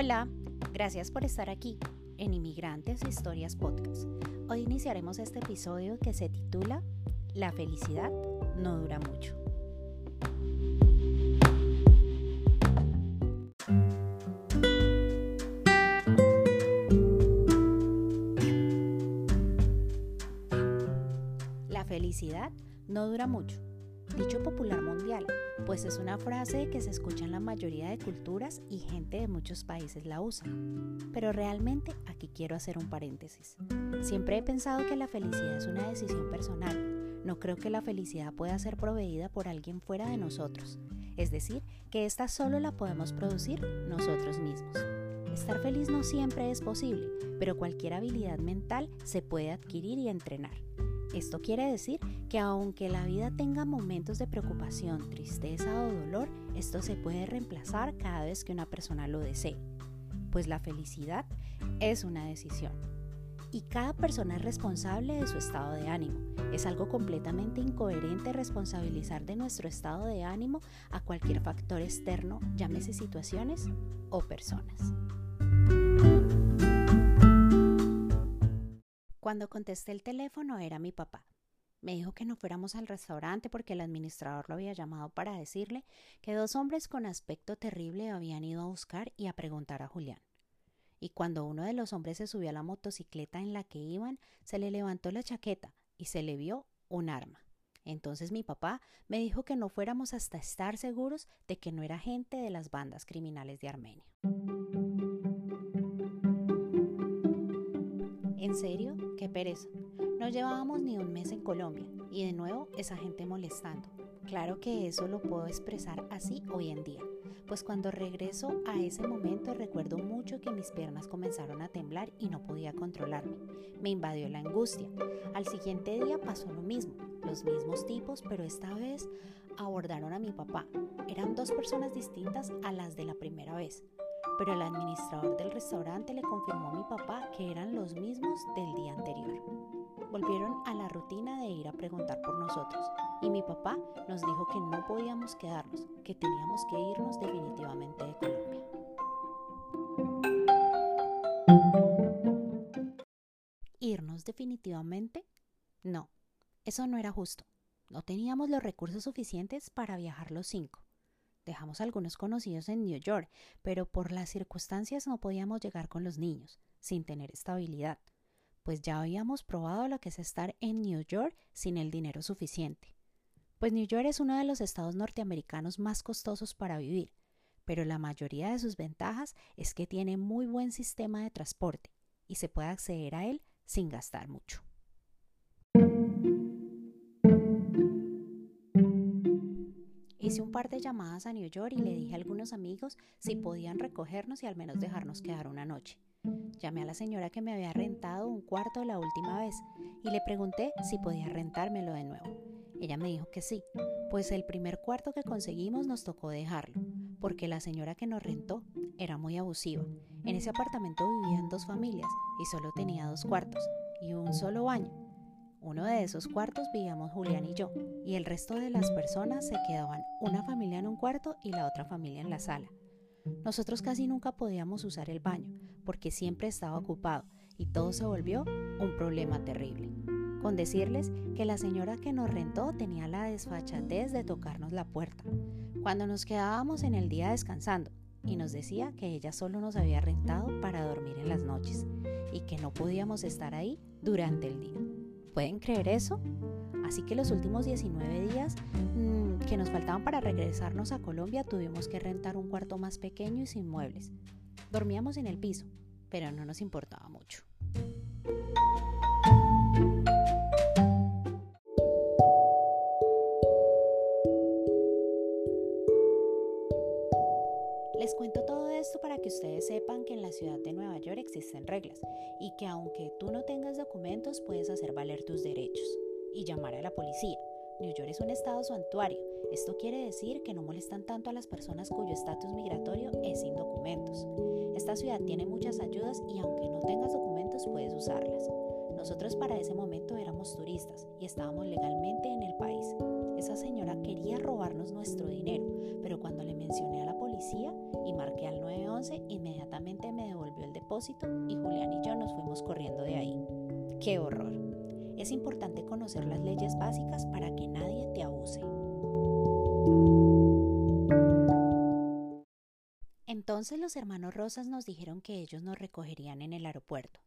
Hola, gracias por estar aquí en Inmigrantes Historias Podcast. Hoy iniciaremos este episodio que se titula La felicidad no dura mucho. La felicidad no dura mucho dicho popular mundial, pues es una frase que se escucha en la mayoría de culturas y gente de muchos países la usa. Pero realmente aquí quiero hacer un paréntesis. Siempre he pensado que la felicidad es una decisión personal. No creo que la felicidad pueda ser proveída por alguien fuera de nosotros. Es decir, que esta solo la podemos producir nosotros mismos. Estar feliz no siempre es posible, pero cualquier habilidad mental se puede adquirir y entrenar. Esto quiere decir que aunque la vida tenga momentos de preocupación, tristeza o dolor, esto se puede reemplazar cada vez que una persona lo desee, pues la felicidad es una decisión. Y cada persona es responsable de su estado de ánimo. Es algo completamente incoherente responsabilizar de nuestro estado de ánimo a cualquier factor externo, llámese situaciones o personas. Cuando contesté el teléfono era mi papá. Me dijo que no fuéramos al restaurante porque el administrador lo había llamado para decirle que dos hombres con aspecto terrible habían ido a buscar y a preguntar a Julián. Y cuando uno de los hombres se subió a la motocicleta en la que iban, se le levantó la chaqueta y se le vio un arma. Entonces mi papá me dijo que no fuéramos hasta estar seguros de que no era gente de las bandas criminales de Armenia. ¿En serio? Qué pereza. No llevábamos ni un mes en Colombia y de nuevo esa gente molestando. Claro que eso lo puedo expresar así hoy en día, pues cuando regreso a ese momento recuerdo mucho que mis piernas comenzaron a temblar y no podía controlarme. Me invadió la angustia. Al siguiente día pasó lo mismo, los mismos tipos, pero esta vez abordaron a mi papá. Eran dos personas distintas a las de la primera vez pero el administrador del restaurante le confirmó a mi papá que eran los mismos del día anterior. Volvieron a la rutina de ir a preguntar por nosotros y mi papá nos dijo que no podíamos quedarnos, que teníamos que irnos definitivamente de Colombia. ¿Irnos definitivamente? No, eso no era justo. No teníamos los recursos suficientes para viajar los cinco. Dejamos algunos conocidos en New York, pero por las circunstancias no podíamos llegar con los niños, sin tener estabilidad, pues ya habíamos probado lo que es estar en New York sin el dinero suficiente. Pues New York es uno de los estados norteamericanos más costosos para vivir, pero la mayoría de sus ventajas es que tiene muy buen sistema de transporte y se puede acceder a él sin gastar mucho. Hice un par de llamadas a New York y le dije a algunos amigos si podían recogernos y al menos dejarnos quedar una noche. Llamé a la señora que me había rentado un cuarto la última vez y le pregunté si podía rentármelo de nuevo. Ella me dijo que sí, pues el primer cuarto que conseguimos nos tocó dejarlo, porque la señora que nos rentó era muy abusiva. En ese apartamento vivían dos familias y solo tenía dos cuartos y un solo baño. Uno de esos cuartos vivíamos Julián y yo, y el resto de las personas se quedaban una familia en un cuarto y la otra familia en la sala. Nosotros casi nunca podíamos usar el baño, porque siempre estaba ocupado, y todo se volvió un problema terrible. Con decirles que la señora que nos rentó tenía la desfachatez de tocarnos la puerta, cuando nos quedábamos en el día descansando, y nos decía que ella solo nos había rentado para dormir en las noches, y que no podíamos estar ahí durante el día. ¿Pueden creer eso? Así que los últimos 19 días mm, que nos faltaban para regresarnos a Colombia tuvimos que rentar un cuarto más pequeño y sin muebles. Dormíamos en el piso, pero no nos importaba mucho. Les cuento todo esto para que ustedes sepan que en la ciudad de Nueva York existen reglas y que aunque tú no tengas documentos puedes hacer valer tus derechos y llamar a la policía. New York es un estado santuario. Esto quiere decir que no molestan tanto a las personas cuyo estatus migratorio es sin documentos. Esta ciudad tiene muchas ayudas y aunque no tengas documentos puedes usarlas. Nosotros para ese momento éramos turistas y estábamos legalmente en el país. Esa señora quería robarnos nuestro dinero, pero cuando le mencioné a la policía y marqué al 911, inmediatamente me devolvió el depósito y Julián y yo nos fuimos corriendo de ahí. ¡Qué horror! Es importante conocer las leyes básicas para que nadie te abuse. Entonces los hermanos Rosas nos dijeron que ellos nos recogerían en el aeropuerto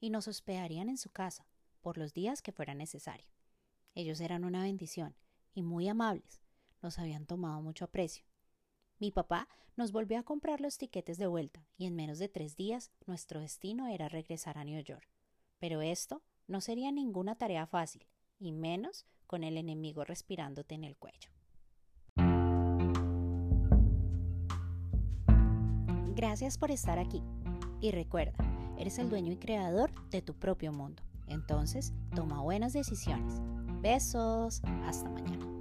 y nos hospedarían en su casa por los días que fuera necesario. Ellos eran una bendición y muy amables, nos habían tomado mucho aprecio. Mi papá nos volvió a comprar los tiquetes de vuelta y en menos de tres días nuestro destino era regresar a New York. Pero esto no sería ninguna tarea fácil, y menos con el enemigo respirándote en el cuello. Gracias por estar aquí. Y recuerda, eres el dueño y creador de tu propio mundo. Entonces, toma buenas decisiones. Besos. Hasta mañana.